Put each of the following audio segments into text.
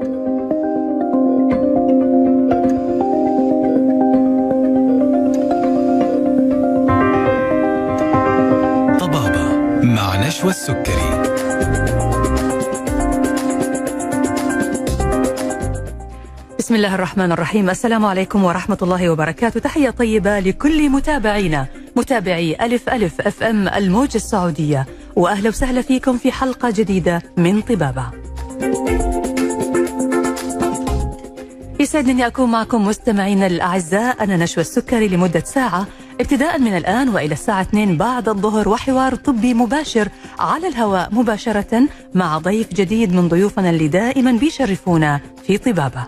طبابة مع نشوى السكري. بسم الله الرحمن الرحيم. السلام عليكم ورحمة الله وبركاته. تحية طيبة لكل متابعينا. متابعي ألف ألف أف أم الموجة السعودية. وأهلا وسهلا فيكم في حلقة جديدة من طبابة. يسعدني أكون معكم مستمعينا الأعزاء. أنا نشوى السكري لمدة ساعة. ابتداء من الآن وإلى الساعة 2 بعد الظهر وحوار طبي مباشر على الهواء مباشرة مع ضيف جديد من ضيوفنا اللي دائما بيشرفونا في طبابة.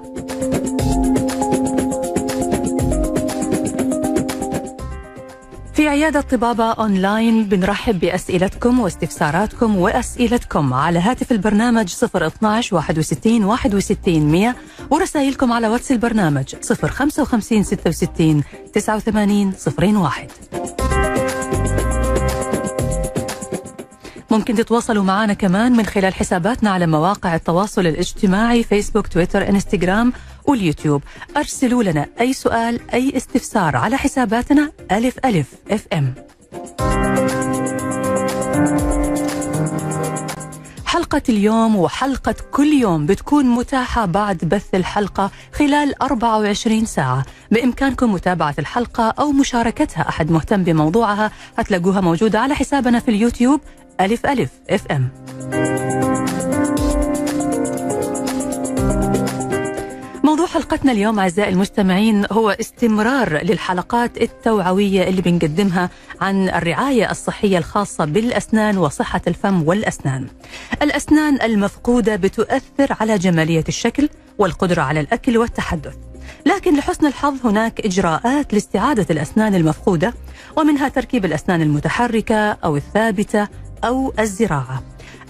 في عيادة طبابة أونلاين بنرحب بأسئلتكم واستفساراتكم وأسئلتكم على هاتف البرنامج 012 61 61 100 ورسائلكم على واتس البرنامج 055 66 89 01 ممكن تتواصلوا معنا كمان من خلال حساباتنا على مواقع التواصل الاجتماعي فيسبوك تويتر إنستغرام واليوتيوب. أرسلوا لنا أي سؤال أي استفسار على حساباتنا ألف ألف أف إم. حلقة اليوم وحلقة كل يوم بتكون متاحة بعد بث الحلقة خلال 24 ساعة. بإمكانكم متابعة الحلقة أو مشاركتها. أحد مهتم بموضوعها هتلاقوها موجودة على حسابنا في اليوتيوب ألف ألف أف إم. موضوع حلقتنا اليوم أعزائي المستمعين هو استمرار للحلقات التوعوية اللي بنقدمها عن الرعاية الصحية الخاصة بالأسنان وصحة الفم والأسنان. الأسنان المفقودة بتؤثر على جمالية الشكل والقدرة على الأكل والتحدث. لكن لحسن الحظ هناك إجراءات لاستعادة الأسنان المفقودة ومنها تركيب الأسنان المتحركة أو الثابتة أو الزراعة.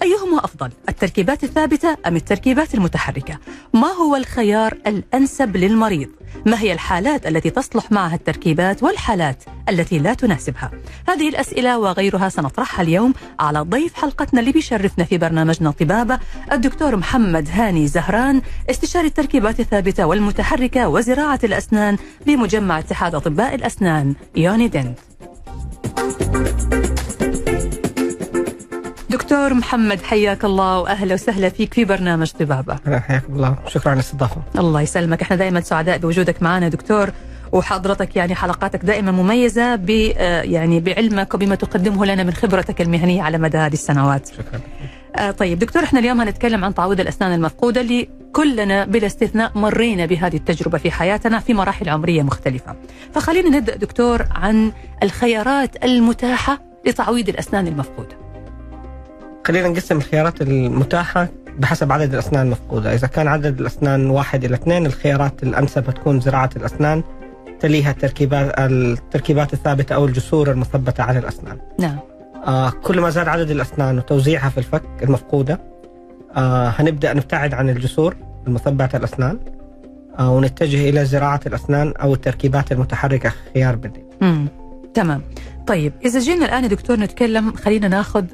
أيهما أفضل التركيبات الثابتة أم التركيبات المتحركة؟ ما هو الخيار الأنسب للمريض؟ ما هي الحالات التي تصلح معها التركيبات والحالات التي لا تناسبها؟ هذه الأسئلة وغيرها سنطرحها اليوم على ضيف حلقتنا اللي بيشرفنا في برنامجنا طبابة الدكتور محمد هاني زهران استشاري التركيبات الثابتة والمتحركة وزراعة الأسنان بمجمع اتحاد أطباء الأسنان يوني دنت دكتور محمد حياك الله وأهلا وسهلا فيك في برنامج طبابة. حياكم الله شكرا على الاستضافة. الله يسلمك إحنا دائما سعداء بوجودك معنا دكتور وحضرتك يعني حلقاتك دائما مميزة ب يعني بعلمك وبما تقدمه لنا من خبرتك المهنية على مدى هذه السنوات. شكرا. آه طيب دكتور إحنا اليوم هنتكلم عن تعويض الأسنان المفقودة اللي كلنا بلا استثناء مرينا بهذه التجربة في حياتنا في مراحل عمرية مختلفة. فخلينا نبدأ دكتور عن الخيارات المتاحة لتعويض الأسنان المفقودة. خلينا نقسم الخيارات المتاحة بحسب عدد الأسنان المفقودة. إذا كان عدد الأسنان واحد إلى اثنين الخيارات الأنسب تكون زراعة الأسنان تليها التركيبات التركيبات الثابتة أو الجسور المثبتة على الأسنان. نعم. آه كل ما زاد عدد الأسنان وتوزيعها في الفك المفقودة آه هنبدأ نبتعد عن الجسور المثبتة على الأسنان آه ونتجه إلى زراعة الأسنان أو التركيبات المتحركة خيار بديل. تمام. طيب إذا جينا الآن يا دكتور نتكلم خلينا ناخذ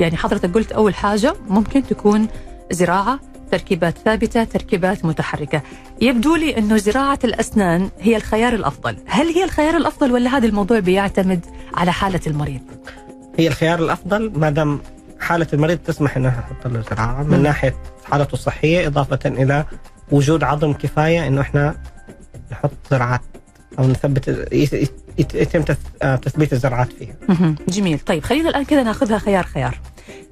يعني حضرتك قلت أول حاجة ممكن تكون زراعة تركيبات ثابتة تركيبات متحركة. يبدو لي إنه زراعة الأسنان هي الخيار الأفضل. هل هي الخيار الأفضل ولا هذا الموضوع بيعتمد على حالة المريض؟ هي الخيار الأفضل ما دام حالة المريض تسمح أنها نحط له زراعة. من مم. ناحية حالته الصحية إضافة إلى وجود عظم كفاية أنه إحنا نحط زراعات أو نثبت يتم آه، تثبيت الزراعات فيها. جميل. طيب خلينا الآن كذا ناخذها خيار خيار.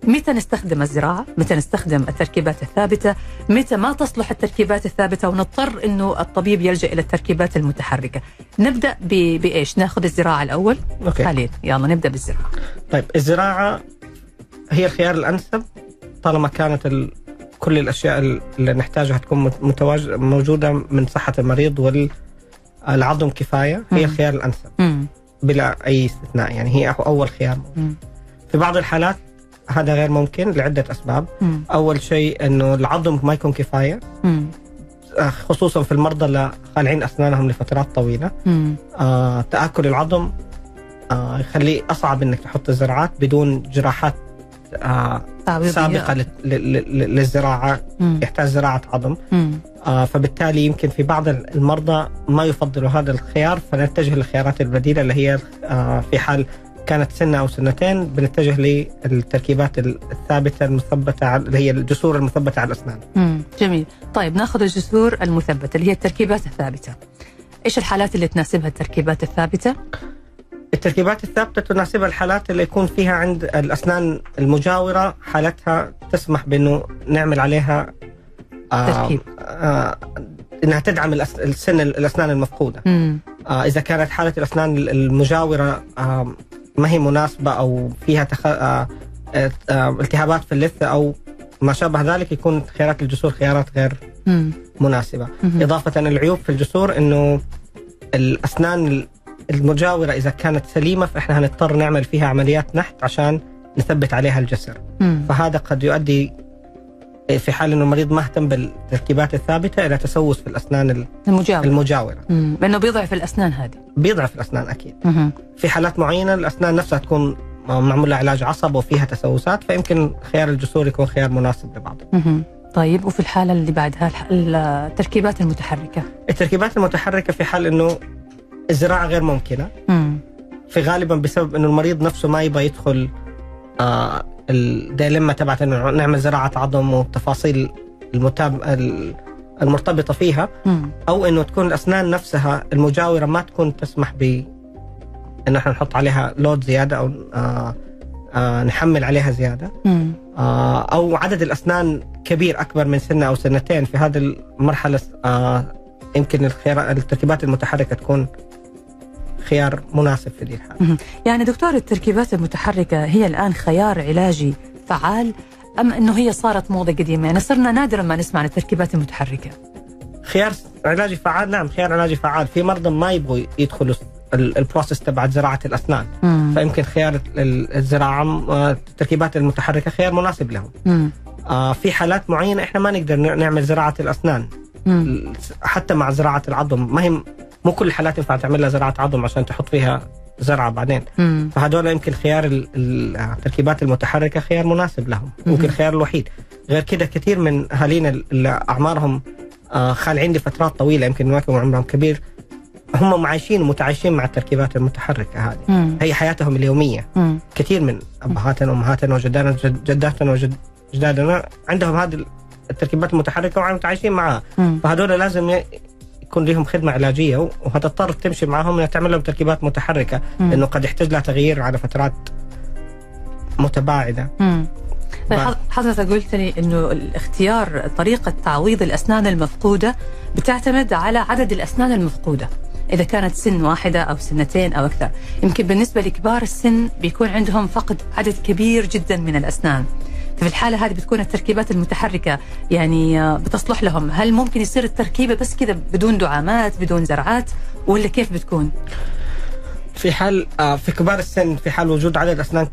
متى نستخدم الزراعة؟ متى نستخدم التركيبات الثابتة؟ متى ما تصلح التركيبات الثابتة؟ ونضطر أنه الطبيب يلجأ إلى التركيبات المتحركة. نبدأ ب... بإيش؟ ناخذ الزراعة الأول. أوكي. خليل. يلا نبدأ بالزراعة. طيب الزراعة هي الخيار الأنسب طالما كانت ال... كل الأشياء اللي نحتاجها تكون مت- متواج... موجودة من صحة المريض والعظم كفاية هي. الخيار الأنسب مم. بلا أي استثناء يعني هي أول خيار. مم. في بعض الحالات هذا غير ممكن لعدة أسباب مم. أول شيء أنه العظم ما يكون كفاية مم. آه، خصوصا في المرضى اللي خالعين أسنانهم لفترات طويلة مم. آه، تآكل العظم آه، يخليه أصعب أنك تحط الزراعات بدون جراحات آه. سابقة لل- لل- لل- للزراعة مم. يحتاج زراعة عظم. آه فبالتالي يمكن في بعض المرضى ما يفضلوا هذا الخيار فنتجه للخيارات البديلة اللي هي آه في حال كانت سنة أو سنتين بنتجه للتركيبات الثابتة المثبتة اللي هي الجسور المثبتة على الأسنان. مم. جميل طيب ناخذ الجسور المثبتة اللي هي التركيبات الثابتة إيش الحالات اللي تناسبها التركيبات الثابتة؟ التركيبات الثابتة تناسبها الحالات اللي يكون فيها عند الأسنان المجاورة حالتها تسمح بإنه نعمل عليها آه تركيب. آه إنها تدعم السن الأسنان المفقودة. مم. آه إذا كانت حالة الأسنان المجاورة آه ما هي مناسبة أو فيها تخ... آه آه آه التهابات في اللثة أو ما شابه ذلك يكون خيارات الجسور خيارات غير مم. مناسبة. مم. إضافة العيوب في الجسور إنه الأسنان المجاورة إذا كانت سليمة فإحنا هنضطر نعمل فيها عمليات نحت عشان نثبت عليها الجسر مم. فهذا قد يؤدي في حال إنه المريض ما اهتم بالتركيبات الثابتة إلى تسوس في الأسنان المجاورة المجاورة مم. لأنه بيضعف الأسنان هذه بيضعف الأسنان أكيد مم. في حالات معينة الأسنان نفسها تكون معمول لها علاج عصب وفيها تسوسات فيمكن خيار الجسور يكون خيار مناسب لبعض مم. طيب وفي الحالة اللي بعدها التركيبات المتحركة التركيبات المتحركة في حال إنه الزراعه غير ممكنة مم. في غالبا بسبب إنه المريض نفسه ما يبغى يدخل آه الديلما تبعت إنه نعمل زراعة عظم والتفاصيل المتاب ال- المرتبطة فيها مم. أو إنه تكون الأسنان نفسها المجاورة ما تكون تسمح ب انه إحنا نحط عليها لود زيادة أو آه آه نحمل عليها زيادة مم. آه أو عدد الأسنان كبير أكبر من سنة أو سنتين في هذه المرحلة آه يمكن الخيار التركيبات المتحركة تكون خيار مناسب في ذي الحالة. يعني دكتور التركيبات المتحركة هي الآن خيار علاجي فعال أم أنه هي صارت موضة قديمة يعني صرنا نادرا ما نسمع عن التركيبات المتحركة خيار علاجي فعال نعم خيار علاجي فعال في مرضى ما يبغوا يدخلوا ال- البروسيس تبع زراعة الأسنان مم. فيمكن خيار ال- الزراعة التركيبات المتحركة خيار مناسب لهم. مم. آه في حالات معينة إحنا ما نقدر نعمل زراعة الأسنان مم. حتى مع زراعة العظم ما هي مو كل الحالات ينفع تعمل لها زراعة عظم عشان تحط فيها زرعة بعدين مم. فهذول يمكن خيار ال- ال- التركيبات المتحركة خيار مناسب لهم ممكن الخيار الوحيد غير كده كثير من أهالينا اللي أعمارهم آه خالعين لفترات طويلة يمكن ما يكون عمرهم كبير هم عايشين متعايشين مع التركيبات المتحركة هذه مم. هي حياتهم اليومية مم. كثير من أبهاتنا وأمهاتنا وجداتنا جد- جداتنا وجدادنا عندهم هذه التركيبات المتحركة ومتعايشين معها مم. فهذول لازم يكون لهم خدمة علاجية وهتضطر تمشي معهم إنها تعمل لهم تركيبات متحركة مم. لأنه قد يحتاج لها تغيير على فترات متباعدة. مم. طيب حضرتك قلت لي إنه الاختيار طريقة تعويض الأسنان المفقودة بتعتمد على عدد الأسنان المفقودة. إذا كانت سن واحدة أو سنتين أو أكثر. يمكن بالنسبة لكبار السن بيكون عندهم فقد عدد كبير جدا من الأسنان. ففي الحالة هذه بتكون التركيبات المتحركة. يعني آه، بتصلح لهم. هل ممكن يصير التركيبة بس كذا بدون دعامات بدون زرعات؟ ولا كيف بتكون؟ في حال آه، في كبار السن في حال وجود عدد أسنان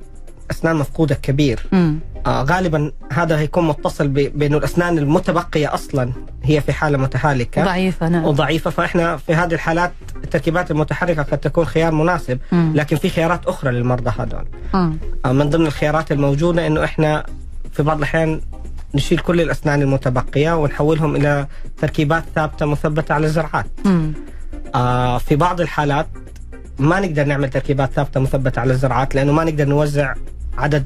أسنان مفقودة كبير مم. آه غالبا هذا هيكون متصل بانه الأسنان المتبقية أصلا هي في حالة متهالكه ضعيفة نعم. وضعيفة. فإحنا في هذه الحالات التركيبات المتحركة قد تكون خيار مناسب مم. لكن في خيارات أخرى للمرضى هذول. آه، من ضمن الخيارات الموجودة إنه إحنا في بعض الأحيان نشيل كل الأسنان المتبقية ونحولهم إلى تركيبات ثابتة مثبتة على الزرعات. مم. آه في بعض الحالات ما نقدر نعمل تركيبات ثابتة مثبتة على الزرعات لأنه ما نقدر نوزع عدد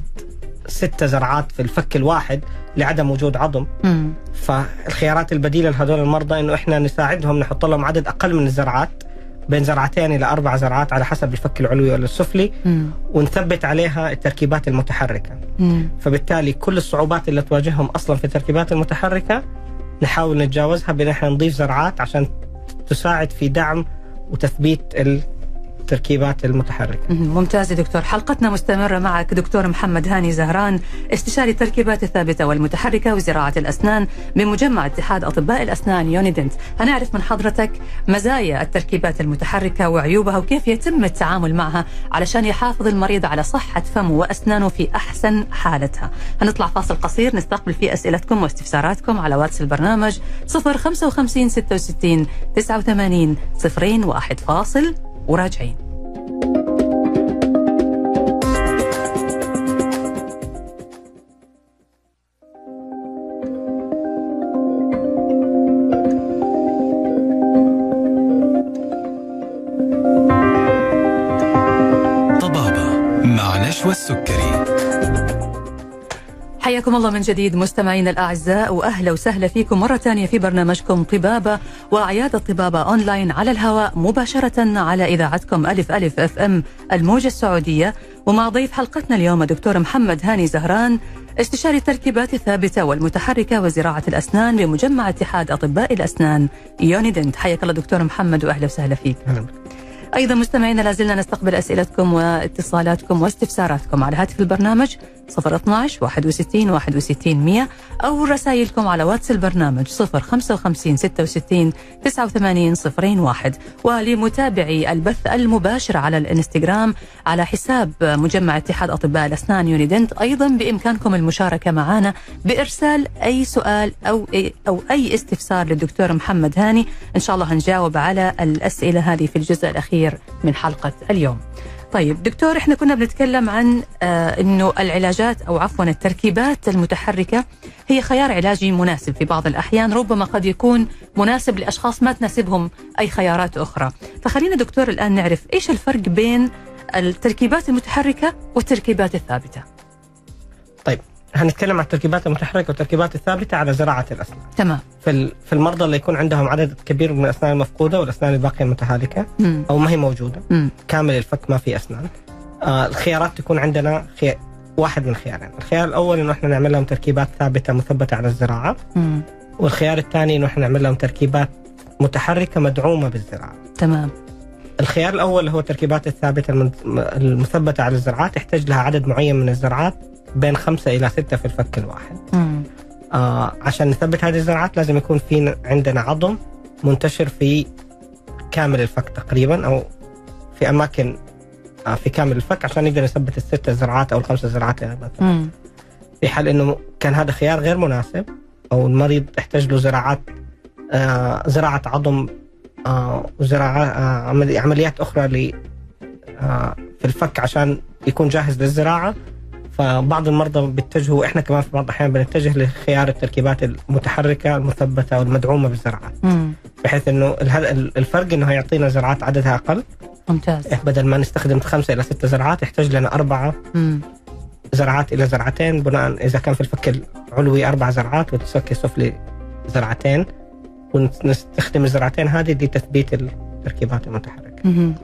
ستة زرعات في الفك الواحد لعدم وجود عظم مم. فالخيارات البديلة لهذول المرضى إنه إحنا نساعدهم نحط لهم عدد أقل من الزرعات بين زرعتين إلى أربع زرعات على حسب الفك العلوي ولا السفلي. ونثبت عليها التركيبات المتحركة مم. فبالتالي كل الصعوبات اللي تواجههم أصلا في التركيبات المتحركة نحاول نتجاوزها بأن إحنا نضيف زرعات عشان تساعد في دعم وتثبيت التركيبات المتحركة. ممتاز دكتور. حلقتنا مستمرة معك دكتور محمد هاني زهران استشاري التركيبات الثابتة والمتحركة وزراعة الأسنان بمجمع اتحاد أطباء الأسنان يونيدنت. هنعرف من حضرتك مزايا التركيبات المتحركة وعيوبها وكيف يتم التعامل معها علشان يحافظ المريض على صحة فمه وأسنانه في أحسن حالتها. هنطلع فاصل قصير نستقبل فيه أسئلتكم واستفساراتكم على واتس البرنامج 055 66 89 صفرين واحد فاصل وراجعين حياكم الله من جديد مستمعينا الأعزاء وأهلا وسهلا فيكم مرة ثانية في برنامجكم طبابة وعياده طبابه أونلاين على الهواء مباشرة على إذاعتكم ألف ألف أف أم الموجة السعودية. ومع ضيف حلقتنا اليوم الدكتور محمد هاني زهران استشاري التركيبات الثابتة والمتحركة وزراعة الأسنان بمجمع اتحاد أطباء الأسنان يونيدنت. حياك الله دكتور محمد وأهلا وسهلا فيك. أهلا. أيضا مستمعينا لازلنا نستقبل أسئلتكم واتصالاتكم واستفساراتكم على هاتف البرنامج 012 61 61 100 أو رسائلكم على واتس البرنامج 055 66 89 01 ولمتابعي البث المباشر على الانستغرام على حساب مجمع اتحاد أطباء الأسنان يونيدنت. أيضا بإمكانكم المشاركة معنا بإرسال أي سؤال أو أو أي استفسار للدكتور محمد هاني. إن شاء الله هنجاوب على الأسئلة هذه في الجزء الأخير من حلقة اليوم. طيب دكتور إحنا كنا بنتكلم عن آه إنه العلاجات أو عفوا التركيبات المتحركة هي خيار علاجي مناسب في بعض الأحيان ربما قد يكون مناسب لأشخاص ما تناسبهم أي خيارات أخرى. فخلينا دكتور الآن نعرف إيش الفرق بين التركيبات المتحركة والتركيبات الثابتة. هنتكلم عن التركيبات المتحركة والتركيبات الثابتة على زراعة الأسنان. تمام. في في المرضى اللي يكون عندهم عدد كبير من الأسنان المفقودة والأسنان الباقية المتهالكه مم. أو ما هي موجودة. مم. كامل الفك ما في أسنان. آه الخيارات تكون عندنا خي... واحد من خيارين. الخيار الأول إنه إحنا نعمل لهم تركيبات ثابتة مثبتة على الزراعة. مم. والخيار الثاني إنه إحنا نعمل لهم تركيبات متحركة مدعومة بالزراعة. تمام. الخيار الأول هو التركيبات الثابتة المثبتة على الزراعات يحتاج لها عدد معين من الزراعات. بين خمسة إلى ستة في الفك الواحد مم. آه عشان نثبت هذه الزراعات لازم يكون في عندنا عظم منتشر في كامل الفك تقريبا أو في أماكن آه في كامل الفك عشان نقدر نثبت الست زراعات أو الخمس زراعات اللي مثلا مم. في حال إنه كان هذا خيار غير مناسب أو المريض يحتاج له زراعات آه زراعة عظم آه وزراعة آه عملي- عمليات أخرى ل آه في الفك عشان يكون جاهز للزراعة فبعض المرضى بيتجهوا إحنا كمان في بعض الأحيان بنتجه لخيار التركيبات المتحركة المثبتة والمدعومة بالزراعات مم. بحيث إنه الفرق إنه هيعطينا زراعات عددها أقل ممتاز بدل ما نستخدم خمسة إلى ست زراعات يحتاج لنا أربعة مم. زرعات إلى زرعتين بناء إذا كان في الفك العلوي أربع زرعات والفك السفلي زرعتين ونستخدم الزرعتين هذه لتثبيت التركيبات المتحركة.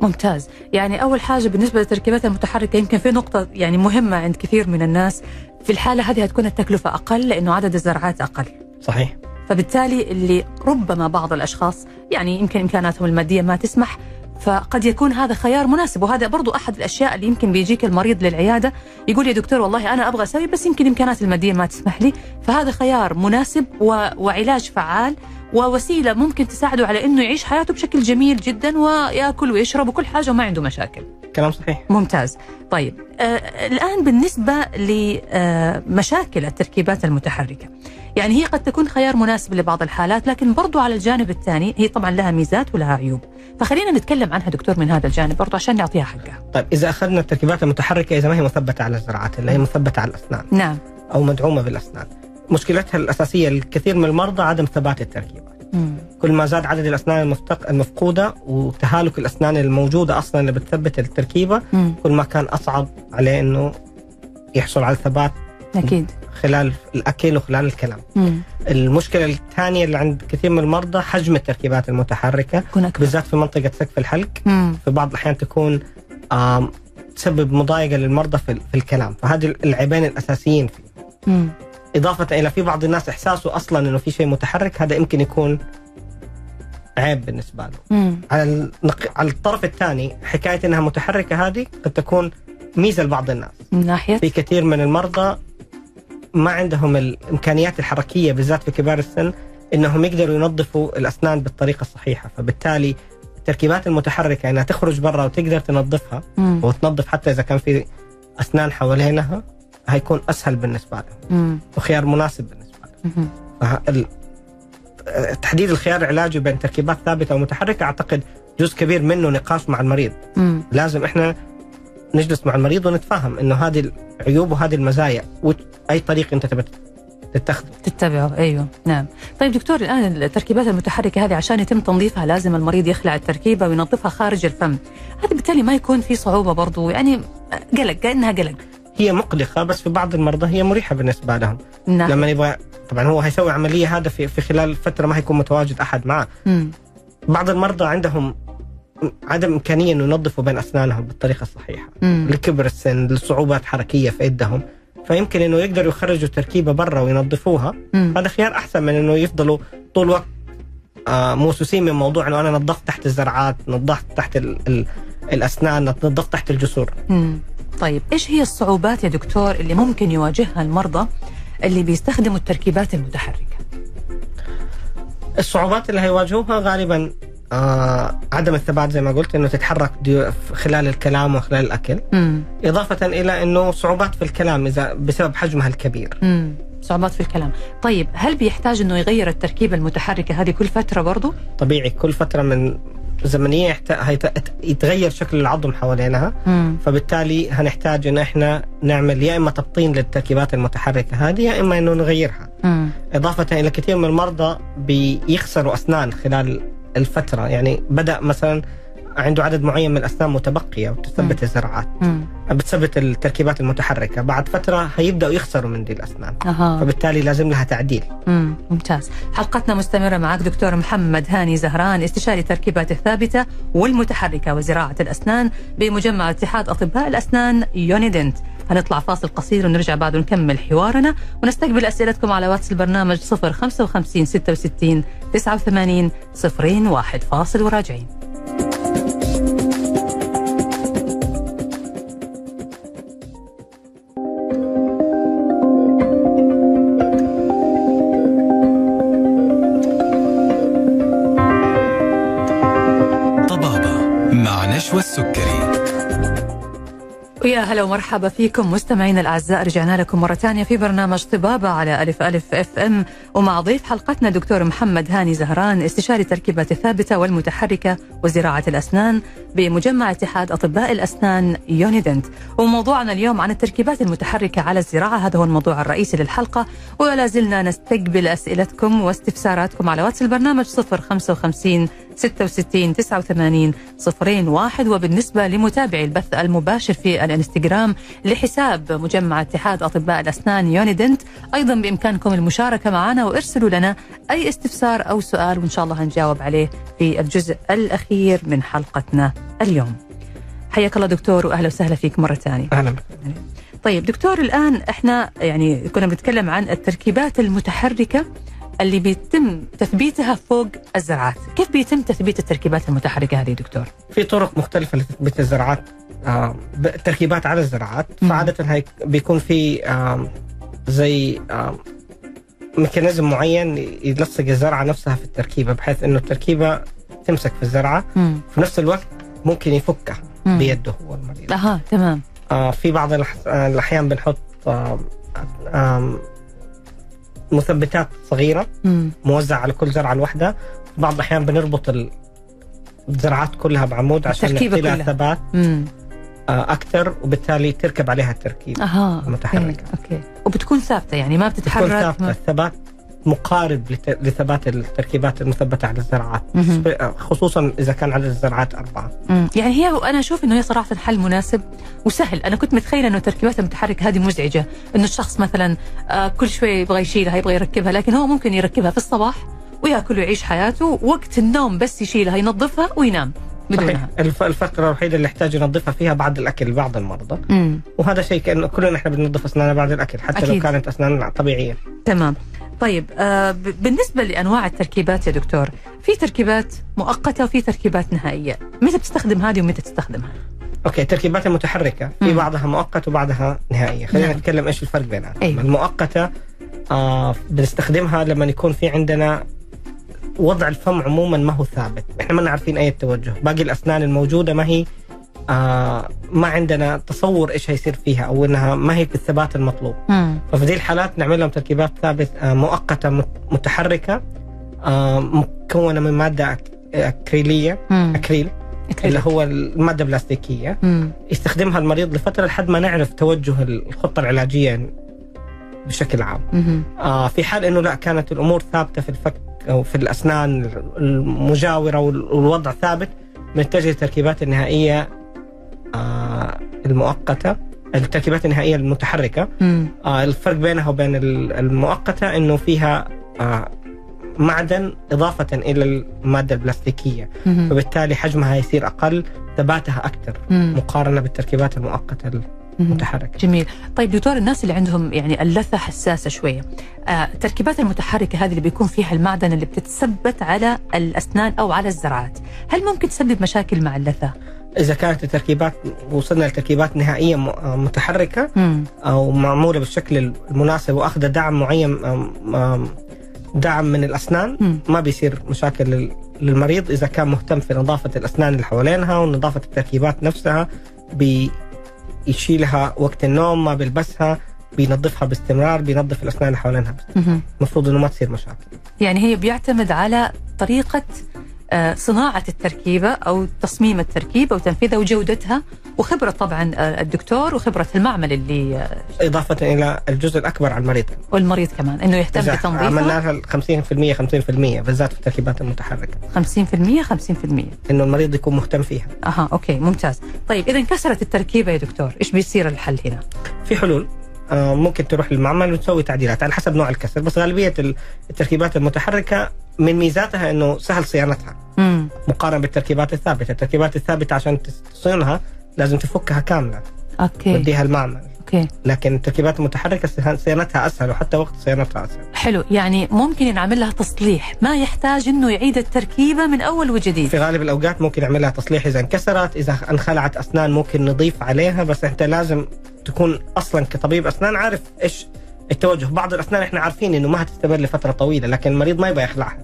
ممتاز. يعني أول حاجة بالنسبة للتركيبات المتحركة يمكن في نقطة يعني مهمة عند كثير من الناس. في الحالة هذه هتكون التكلفة أقل لأنه عدد الزرعات أقل. صحيح. فبالتالي اللي ربما بعض الأشخاص يعني يمكن إمكاناتهم المادية ما تسمح فقد يكون هذا خيار مناسب. وهذا برضو أحد الأشياء اللي يمكن بيجيك المريض للعيادة. يقول يا دكتور والله أنا أبغى أسوي بس يمكن إمكاناتي المادية ما تسمح لي. فهذا خيار مناسب و... وعلاج فعال. ووسيلة ممكن تساعده على أنه يعيش حياته بشكل جميل جدا ويأكل ويشرب وكل حاجة وما عنده مشاكل. كلام صحيح. ممتاز. طيب آه الآن بالنسبة لمشاكل التركيبات المتحركة. يعني هي قد تكون خيار مناسب لبعض الحالات لكن برضو على الجانب الثاني هي طبعا لها ميزات ولها عيوب. فخلينا نتكلم عنها دكتور من هذا الجانب برضو عشان نعطيها حقها. طيب إذا أخذنا التركيبات المتحركة إذا ما هي مثبتة على الزراعات اللي هي مثبتة على الأسنان. نعم. أو مدعومة بالأسنان. مشكلتها الأساسية الكثير من المرضى عدم ثبات التركيبات. مم. كل ما زاد عدد الأسنان المفتق المفقودة وتهالك الأسنان الموجودة أصلا اللي بتثبت التركيبة مم. كل ما كان أصعب عليه إنه يحصل على الثبات أكيد خلال الأكل وخلال الكلام. مم. المشكلة الثانية اللي عند كثير من المرضى حجم التركيبات المتحركة بالذات في منطقة سقف الحلق مم. في بعض الأحيان تكون تسبب مضايقة للمرضى في, في الكلام فهذه العيبين الأساسيين فيه مم. إضافة إلى في بعض الناس إحساسه أصلا إنه في شيء متحرك هذا يمكن يكون عيب بالنسبة له مم. على النق... على الطرف الثاني حكاية إنها متحركة هذه قد تكون ميزة لبعض الناس من ناحية في كثير من المرضى ما عندهم الإمكانيات الحركية بالذات في كبار السن إنهم يقدروا ينظفوا الأسنان بالطريقة الصحيحة فبالتالي التركيبات المتحركة انها تخرج برا وتقدر تنظفها مم. وتنظف حتى إذا كان في أسنان حوالينها هيكون أسهل بالنسبة لهم. وخيار مناسب بالنسبة لهم. تحديد الخيار العلاجي بين تركيبات ثابتة ومتحركة أعتقد جزء كبير منه نقاش مع المريض. مم. لازم إحنا نجلس مع المريض ونتفاهم إنه هذه العيوب وهذه المزايا واي طريق أنت تبي تتخذه. تتبعه. أيوه نعم. طيب دكتور الآن التركيبات المتحركة هذه عشان يتم تنظيفها لازم المريض يخلع التركيبة وينظفها خارج الفم. هذا بالتالي ما يكون في صعوبة برضو يعني قلق كأنها قلق. هي مقلقة بس في بعض المرضى هي مريحة بالنسبة لهم نعم لما يبغى طبعا هو هيسوي عملية هذا في في خلال فترة ما هيكون متواجد أحد معه مم. بعض المرضى عندهم عدم إمكانية إنه ينظفوا بين أسنانهم بالطريقة الصحيحة مم. لكبر السن لصعوبات حركية في يدهم فيمكن إنه يقدروا يخرجوا تركيبة برا وينظفوها مم. هذا خيار أحسن من إنه يفضلوا طول الوقت آه موسوسين من موضوع إنه أنا نظفت تحت الزرعات نظفت تحت ال ال الأسنان نظفت تحت الجسور مم. طيب إيش هي الصعوبات يا دكتور اللي ممكن يواجهها المرضى اللي بيستخدموا التركيبات المتحركة؟ الصعوبات اللي هيواجهوها غالبا آه عدم الثبات زي ما قلت إنه تتحرك خلال الكلام وخلال الأكل مم. إضافة إلى إنه صعوبات في الكلام إذا بسبب حجمها الكبير مم. صعوبات في الكلام طيب هل بيحتاج إنه يغير التركيبة المتحركة هذه كل فترة برضو؟ طبيعي كل فترة من زمنية يتغير شكل العظم حوالينها مم. فبالتالي هنحتاج إن إحنا نعمل يا إما تبطين للتركيبات المتحركة هذه يا إما إنه نغيرها مم. إضافة إلى كثير من المرضى بيخسروا أسنان خلال الفترة يعني بدأ مثلا عنده عدد معين من الاسنان متبقية وتثبت الزرعات مم. بتثبت التركيبات المتحركة. بعد فترة هيبدأوا يخسروا من دي الاسنان أها. فبالتالي لازم لها تعديل. مم. ممتاز. حلقتنا مستمرة معك دكتور محمد هاني زهران استشاري التركيبات الثابتة والمتحركة وزراعة الأسنان بمجمع اتحاد أطباء الأسنان يونيدنت. هنطلع فاصل قصير ونرجع بعد ونكمل حوارنا ونستقبل أسئلتكم على واتس البرنامج 055 66 89 01 فاصل وراجعين. هلا ومرحبا فيكم مستمعينا الأعزاء. رجعنا لكم مرة ثانية في برنامج طبابة على ألف ألف أف أم. ومع ضيف حلقتنا دكتور محمد هاني زهران استشاري التركيبات الثابتة والمتحركة وزراعة الأسنان بمجمع اتحاد أطباء الأسنان يونيدنت. وموضوعنا اليوم عن التركيبات المتحركة على الزراعة. هذا هو الموضوع الرئيسي للحلقة. ولا زلنا نستقبل أسئلتكم واستفساراتكم على واتس البرنامج 055 66 89 صفرين واحد. وبالنسبة لمتابعي البث المباشر في الانستغرام لحساب مجمع اتحاد أطباء الأسنان يونيدنت أيضا بإمكانكم المشاركة معنا وارسلوا لنا أي استفسار أو سؤال وإن شاء الله هنجاوب عليه في الجزء الأخير من حلقتنا اليوم. حياك الله دكتور وأهلا وسهلا فيك مرة ثانية. أهلا. بك. طيب دكتور الآن إحنا يعني كنا بنتكلم عن التركيبات المتحركة اللي بيتم تثبيتها فوق الزرعات كيف بيتم تثبيت التركيبات المتحركة هذه دكتور؟ في طرق مختلفة لتثبيت الزراعات آه، ب- تركيبات على الزراعات مم. فعادة هي بيكون في آم، زي ميكانيزم معين يلصق الزرعة نفسها في التركيبة بحيث إنه التركيبة تمسك في الزرعة مم. في نفس الوقت ممكن يفكها مم. بيده هو المريض أها تمام آه في بعض الأح- آه، الأحيان بنحط مثبتات صغيرة مم. موزعة على كل زرعة لوحدها بعض الأحيان بنربط ال- الزرعات كلها بعمود عشان نعطي لها. ثبات. آه، أكثر وبالتالي تركب عليها التركيب أها متحركة. okay, okay. وبتكون ثابتة يعني ما بتتحرك ثابتة ما- الثبات مقارب لثبات التركيبات المثبتة على. سب- خصوصا إذا كان عدد الزرعات أربعة مم. يعني هي أنا أشوف إنه هي صراحة حل مناسب وسهل أنا كنت متخيلة إنه التركيبات المتحركة هذه مزعجة إنه الشخص مثلا آه كل شوي يبغى يشيلها يبغى يركبها لكن هو ممكن يركبها في الصباح ويأكل ويعيش حياته وقت النوم بس يشيلها ينظفها وينام بدونها صحيح الف- الفترة الوحيدة اللي يحتاج ينظفها فيها بعد الأكل بعض المرضى مم. وهذا شيء كانه كلنا إحنا بننظف أسناننا بعد الأكل حتى أكيد. لو كانت اسنان طبيعية تمام طيب آه بالنسبة لأنواع التركيبات يا دكتور في تركيبات مؤقتة وفي تركيبات نهائية متى بتستخدم هذه ومتى تستخدمها أوكي التركيبات المتحركة في. بعضها مؤقت وبعضها نهائية خلينا نعم. نتكلم إيش الفرق بينها أيوة. المؤقتة آه بنستخدمها لما يكون في عندنا وضع الفم عموما ما هو ثابت إحنا ما عارفين أي التوجه باقي الأسنان الموجودة ما هي آه ما عندنا تصور إيش هيصير فيها أو إنها ما هي بالثبات المطلوب مم. ففي دي الحالات نعمل لهم تركيبات ثابت آه مؤقتة مت- متحركة آه مكونة من مادة أكريلية مم. أكريل اللي هو المادة البلاستيكية مم. يستخدمها المريض لفترة لحد ما نعرف توجه الخطة العلاجية بشكل عام. مم. آه في حال إنه لا كانت الأمور ثابتة في الفك أو في الأسنان المجاورة وال- والوضع ثابت بنتجه للتركيبات النهائية المؤقتة التركيبات النهائية المتحركة. آه، الفرق بينها وبين ال- المؤقتة إنه فيها آه، معدن إضافة إلى المادة البلاستيكية مم. فبالتالي حجمها يصير أقل ثباتها أكثر مم. مقارنة بالتركيبات المؤقتة مم. المتحركة جميل طيب دكتور الناس اللي عندهم يعني اللثة حساسة شوية آه، التركيبات المتحركة هذه اللي بيكون فيها المعدن اللي بتتثبت على الأسنان أو على الزرعات هل ممكن تسبب مشاكل مع اللثة؟ إذا كانت التركيبات وصلنا لتركيبات نهائية متحركة مم. أو معموله بالشكل المناسب وأخذ دعم معين دعم من الأسنان مم. ما بيصير مشاكل لل- للمريض إذا كان مهتم في نظافة الأسنان اللي حوالينها ونظافة التركيبات نفسها بيشيلها وقت النوم ما بيلبسها بينظفها باستمرار بينظف الأسنان اللي حوالينها. المفروض إنه ما تصير مشاكل يعني هي بيعتمد على طريقة آه، صناعة التركيبة أو تصميم التركيبة وتنفيذها وجودتها وخبرة طبعا آه، الدكتور وخبرة المعمل اللي آه، إضافة إلى الجزء الأكبر على المريض. والمريض كمان إنه يهتم إذا بتنظيفها. عملنا لها 50% 50% بالذات في التركيبات المتحركة. 50% 50% إنه المريض يكون مهتم فيها. أها أوكي ممتاز. طيب إذا انكسرت التركيبة يا دكتور إيش بيصير الحل هنا؟ في حلول. آه، ممكن تروح للمعمل وتسوي تعديلات على حسب نوع الكسر بس غالبية ال- التركيبات المتحركة من ميزاتها إنه سهل صيانتها. امم مقارنة بالتركيبات الثابتة، التركيبات الثابتة عشان تصينها لازم تفكها كاملة. okay. توديها المعمل، okay. لكن التركيبات المتحركة صيان- صيانتها أسهل وحتى وقت صيانتها أسهل. حلو. يعني ممكن ينعمل لها تصليح. ما يحتاج إنه يعيد التركيبة من أول وجديد. في غالب الأوقات ممكن نعمل لها تصليح إذا انكسرت، إذا انخلعت أسنان ممكن نضيف عليها بس أنت لازم تكون أصلا كطبيب أسنان عارف إيش التوجه، بعض الأسنان إحنا عارفين إنه ما هتستمر لفترة طويلة لكن المريض ما يبغى يخلعها،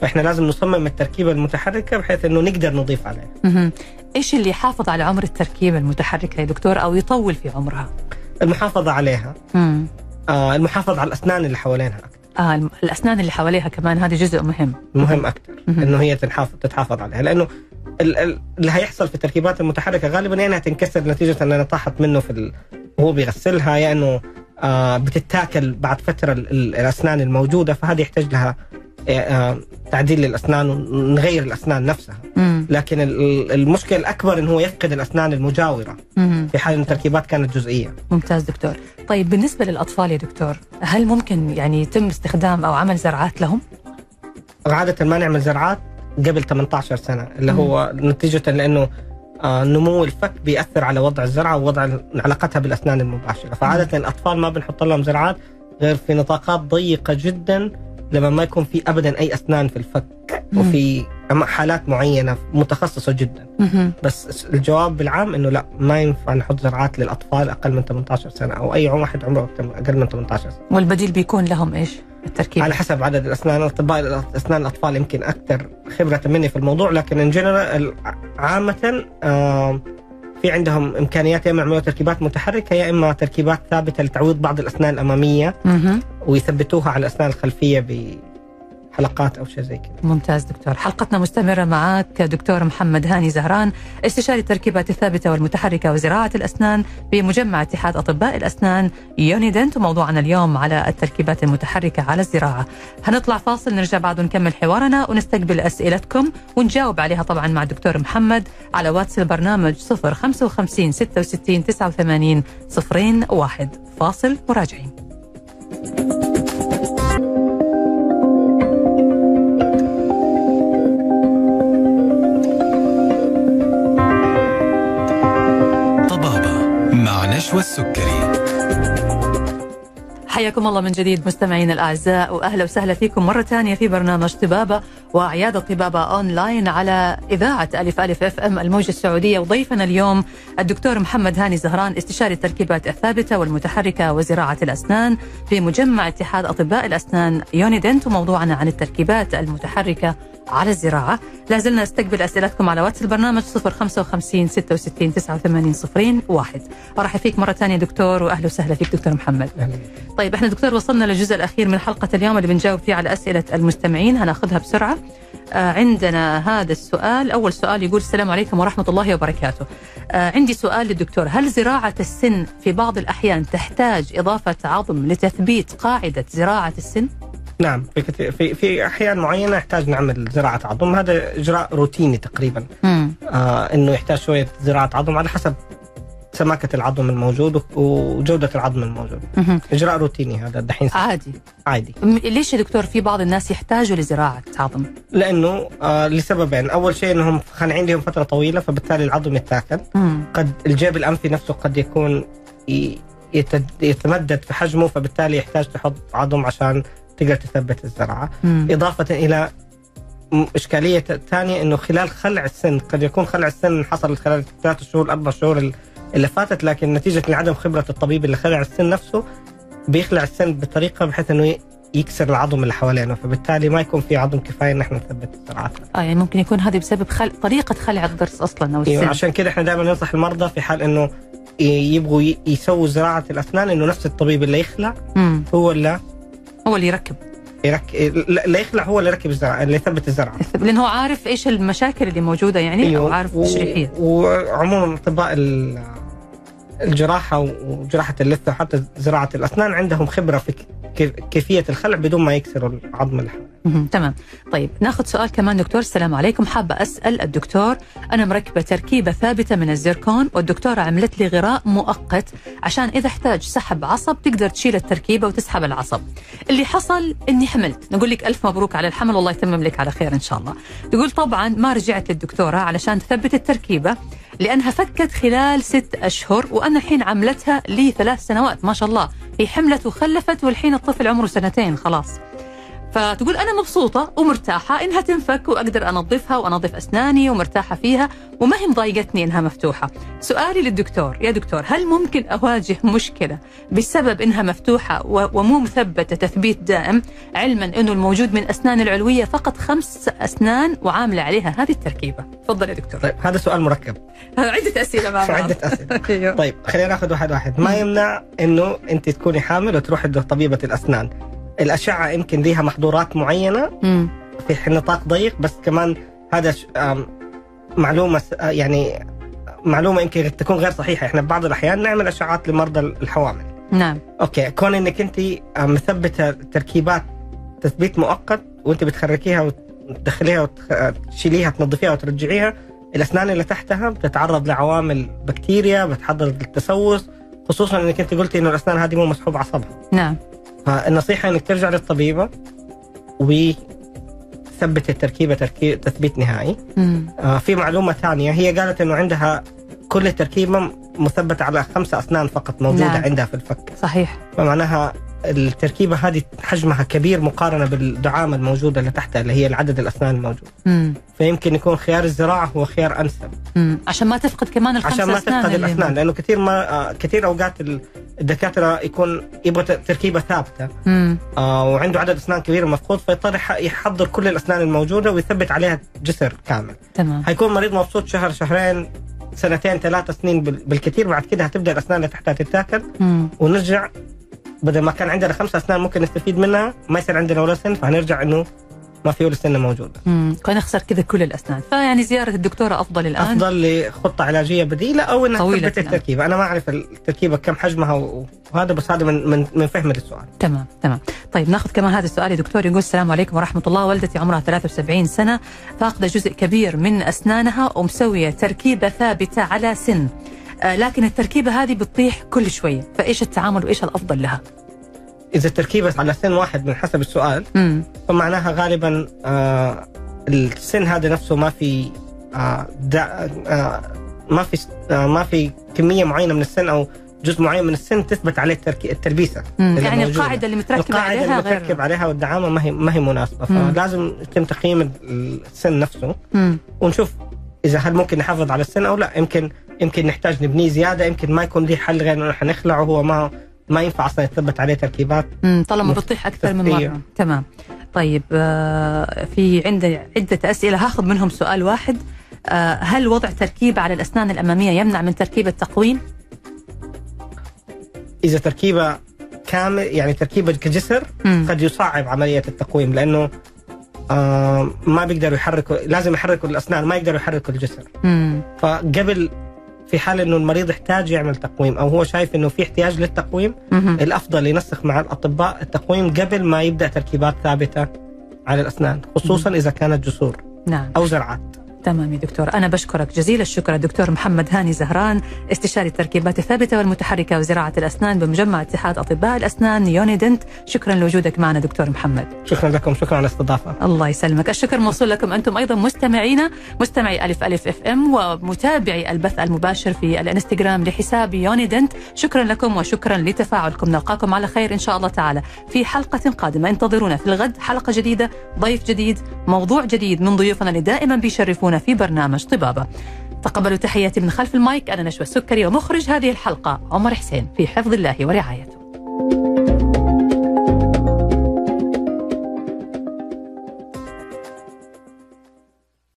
فإحنا لازم نصمم التركيبة المتحركة بحيث إنه نقدر نضيف عليها. إيش اللي يحافظ على عمر التركيبة المتحركة يا دكتور أو يطول في عمرها؟ المحافظة عليها، امم آه المحافظة على الأسنان اللي حوالينها أكثر، آه الأسنان اللي حواليها كمان هذا جزء مهم. مهم أكثر. إنه هي تنحافظ تتحافظ عليها. لأنه اللي هيحصل في التركيبات المتحركة غالبا يا إنها تنكسر نتيجة انها طاحت منه في ال... وهو بيغسلها يا إنه آه بتتاكل بعد فترة ال- ال- الأسنان الموجودة فهذه يحتاج لها آه تعديل للاسنان ونغير الأسنان نفسها. امم لكن ال- ال- المشكلة الأكبر انه هو يفقد الأسنان المجاورة امم في حال إن التركيبات كانت جزئية. ممتاز دكتور. طيب بالنسبة للأطفال يا دكتور هل ممكن يعني يتم استخدام أو عمل زرعات لهم؟ عادة ما نعمل زرعات قبل 18 سنة اللي هو نتيجة لأنه آه، نمو الفك بيأثر على وضع الزرعة ووضع علاقتها بالأسنان المباشرة. فعادة الأطفال ما بنحط لهم زرعات غير في نطاقات ضيقة جدا لما ما يكون في أبدا أي أسنان في الفك. وفي حالات معينة متخصصة جدا. بس الجواب بالعام إنه لا ما ينفع نحط زرعات للأطفال أقل من 18 سنة أو أي واحد عمره أقل من 18 سنة. والبديل بيكون لهم إيش؟ التركيب على حسب عدد الأسنان اطباء أسنان الأطفال يمكن أكثر خبرة مني في الموضوع لكن ان جنرال عامة في عندهم إمكانيات يا إما يعملوا تركيبات متحركة يا إما تركيبات ثابتة لتعويض بعض الأسنان الأمامية. ويثبتوها على الأسنان الخلفية بحلقات أو شيء زي كذا. ممتاز دكتور. حلقتنا مستمرة معك دكتور محمد هاني زهران استشاري التركيبات الثابتة والمتحركة وزراعة الأسنان بمجمع اتحاد أطباء الأسنان يونيدنت وموضوعنا اليوم على التركيبات المتحركة على الزراعة. هنطلع فاصل نرجع بعد ونكمل حوارنا ونستقبل أسئلتكم ونجاوب عليها طبعا مع الدكتور محمد على واتس البرنامج 055 66 89 صفرين واحد. فاصل وراجعين مع نشوى السكري حياكم الله من جديد مستمعينا الأعزاء وأهلا وسهلا فيكم مرة ثانية في برنامج طبابة وعياده طبابه أونلاين على إذاعة ألف ألف أف أم الموجة السعودية. وضيفنا اليوم الدكتور محمد هاني زهران استشاري التركيبات الثابتة والمتحركة وزراعة الأسنان في مجمع اتحاد أطباء الأسنان يونيدنت وموضوعنا عن التركيبات المتحركة على الزراعة. لا زلنا نستقبل أسئلتكم على واتس البرنامج 055 66 89 صفرين واحد. أرحب فيك مرة ثانية دكتور وأهلا وسهلا فيك دكتور محمد. طيب إحنا دكتور وصلنا للجزء الأخير من حلقة اليوم اللي بنجاوب فيه على أسئلة المستمعين. هناخذها بسرعة. آه عندنا هذا السؤال. أول سؤال يقول السلام عليكم ورحمة الله وبركاته. آه عندي سؤال للدكتور. هل زراعة السن في بعض الأحيان تحتاج إضافة عظم لتثبيت قاعدة زراعة السن؟ نعم في كثير في في أحيان معينة يحتاج نعمل زراعة عظم. هذا إجراء روتيني تقريبا. آه إنه يحتاج شوية زراعة عظم على حسب سماكة العظم الموجود وجودة العظم الموجود. مهم. إجراء روتيني هذا دحين. عادي. عادي. ليش يا دكتور في بعض الناس يحتاجوا لزراعة عظم؟ لأنه آه لسببين. أول شيء إنهم خانعين لهم فترة طويلة فبالتالي العظم يتاكل. مم. قد الجيب الأنفي نفسه قد يكون ي- يتمدد في حجمه فبالتالي يحتاج تحط عظم عشان تقدر تثبت الزراعة مم. إضافة إلى إشكالية ثانية إنه خلال خلع السن قد يكون خلع السن حصل خلال ثلاث شهور أربع شهور ال- اللي فاتت لكن نتيجة لعدم خبرة الطبيب اللي خلع السن نفسه بيخلع السن بطريقة بحيث إنه يكسر العظم اللي حوالينه فبالتالي ما يكون في عظم كفاية إن إحنا نثبت الزراعات آه يعني ممكن يكون هذه بسبب خل... طريقة خلع الضرس أصلا أو إيوه السن عشان كده إحنا دائما ننصح المرضى في حال إنه يبغوا يسووا زراعة الأسنان إنه نفس الطبيب اللي يخلع مم. هو اللي هو اللي يركب. يرك... لا يخلع هو اللي يركب الزراعه اللي يثبت الزراعه لأنه هو عارف إيش المشاكل اللي موجودة يعني أو عارف و- تشريحيه وعموما أطباء ال- الجراحة وجراحة اللثة وحتى زراعة الأسنان عندهم خبرة في كيفية الخلع بدون ما يكسروا العظم اللي. تمام. طيب ناخذ سؤال كمان دكتور. السلام عليكم. حابة أسأل الدكتور أنا مركبة تركيبة ثابتة من الزركون والدكتورة عملت لي غراء مؤقت عشان إذا احتاج سحب عصب تقدر تشيل التركيبة وتسحب العصب. اللي حصل إني حملت. نقول لك ألف مبروك على الحمل والله يتمم لك على خير إن شاء الله. تقول طبعا ما رجعت للدكتورة علشان تثبت التركيبة. لأنها فكت خلال ست أشهر وأنا الحين عملتها لي ثلاث سنوات ما شاء الله. هي حملت وخلفت والحين الطفل عمره سنتين خلاص. فتقول أنا مبسوطة ومرتاحة إنها تنفك وأقدر أنظفها وأنظف أسناني ومرتاحة فيها وما هي مضايقتني إنها مفتوحة. سؤالي للدكتور يا دكتور هل ممكن أواجه مشكلة بسبب إنها مفتوحة ومو مثبتة تثبيت دائم علما إنه الموجود من أسنان العلوية فقط خمس أسنان وعاملة عليها هذه التركيبة. تفضل يا دكتور. طيب هذا سؤال مركب عدة أسئلة مع بعض. عدة أسئلة أيوه. طيب خلينا ناخذ واحد واحد ما يمنع إنه أنت تكوني حامل وتروحي عند طبيبه الأسنان الأشعة يمكن ليها محظورات معينة مم. في نطاق ضيق بس كمان هذا معلومة آه، يعني معلومة يمكن تكون غير صحيحة. إحنا ببعض الأحيان نعمل أشعات لمرضى الحوامل. نعم. أوكي كون إنك أنت آه، مثبتة تركيبات تثبيت مؤقت وأنت بتخرجيها وتدخليها وتشيليها تنظفيها وترجعيها الأسنان اللي تحتها بتتعرض لعوامل بكتيريا بتحضر للتسوس خصوصا إنك أنت قلتي إنه الأسنان هذه مو مسحوب عصبها. نعم. فالنصيحة إنك ترجع للطبيبة وتثبت التركيبة تركي... تثبيت نهائي مم. آه في معلومة ثانية هي قالت إنه عندها كل التركيبة مثبتة على خمسة اسنان فقط موجودة نعم. عندها في الفك صحيح فمعناها التركيبة هذه حجمها كبير مقارنة بالدعامة الموجودة اللي تحتها اللي هي العدد الاسنان الموجود مم. فيمكن يكون خيار الزراعة هو خيار أنسب مم. عشان ما تفقد كمان الخمس عشان ما تفقد الاسنان لأنه كثير ما آه كثير أوقات الدكاترة يكون يبغى تركيبة ثابتة مم. آه وعنده عدد أسنان كبير مفقود فيضطر يح- يحضر كل الأسنان الموجودة ويثبت عليها جسر كامل تمام حيكون مريض مبسوط شهر شهرين سنتين ثلاثة سنين بال- بالكثير بعد كده هتبدأ الأسنان اللي تحتها تتاكل مم. ونرجع بدل ما كان عندنا خمسة أسنان ممكن نستفيد منها ما يصير عندنا ولا سن فهنرجع إنه ما في ولا سنة موجودة. مم. كان نخسر كذا كل الأسنان. فيعني زيارة الدكتورة أفضل الآن. أفضل لخطة علاجية بديلة أو طويلة تثبت. التركيبة. أنا ما أعرف التركيبة كم حجمها وهذا بس هذا من من, من فهمي للسؤال تمام تمام. طيب ناخذ كمان هذا السؤال يا دكتور. يقول السلام عليكم ورحمة الله. والدتي عمرها 73 سنة فاقدة جزء كبير من أسنانها ومسوية تركيبة ثابتة على سن. آه لكن التركيبة هذه بتطيح كل شوية. فإيش التعامل وإيش الأفضل لها؟ إذا التركيبة على سن واحد من حسب السؤال امم فمعناها غالبا آه السن هذا نفسه ما في آه آه ما في آه ما في كمية معينة من السن أو جزء معين من السن تثبت عليه التلبيسة يعني. القاعدة اللي القاعدة عليها اللي متركب عليها والدعامة ما هي ما هي مناسبة. مم. فلازم يتم تقييم السن نفسه مم. ونشوف إذا هل ممكن نحافظ على السن أو لا. يمكن يمكن نحتاج نبنيه زيادة. يمكن ما يكون ليه حل غير إنه نخلعه. هو ما ما ينفع أصلا يثبت عليه تركيبات. طالما بتطيح أكثر من. مرة تمام طيب آه في عندي عدة أسئلة هاخذ منهم سؤال واحد آه هل وضع تركيبة على الأسنان الأمامية يمنع من تركيبه تقويم؟ إذا تركيبة كامل يعني تركيبة كجسر مم. قد يصعب عملية التقويم لأنه آه ما بيقدروا يحركوا لازم يحركوا الأسنان ما يقدروا يحركوا الجسر مم. فقبل في حال إنه المريض يحتاج يعمل تقويم أو هو شايف إنه في احتياج للتقويم مهم. الأفضل ينسق مع الأطباء التقويم قبل ما يبدأ تركيبات ثابتة على الأسنان خصوصا إذا كانت جسور نعم. أو زرعات. تمام يا دكتور. أنا بشكرك جزيل الشكر. الدكتور محمد هاني زهران استشاري التركيبات الثابتة والمتحركة وزراعة الأسنان بمجمع اتحاد أطباء الأسنان يونيدنت. شكرا لوجودك معنا دكتور محمد. شكرا لكم. شكرا على الاستضافه الله يسلمك. الشكر موصول لكم أنتم أيضا مستمعينا مستمعي ألف ألف أف أم ومتابعي البث المباشر في الانستغرام لحساب يونيدنت. شكرا لكم وشكرا لتفاعلكم. نلقاكم على خير إن شاء الله تعالى في حلقة قادمة. انتظرونا في الغد حلقة جديدة ضيف جديد موضوع جديد. من ضيوفنا اللي دائما بيشرفونا تابعونا في برنامج طبابة. تقبلوا تحياتي من خلف المايك أنا نشوى السكري ومخرج هذه الحلقة عمر حسين في حفظ الله ورعايته.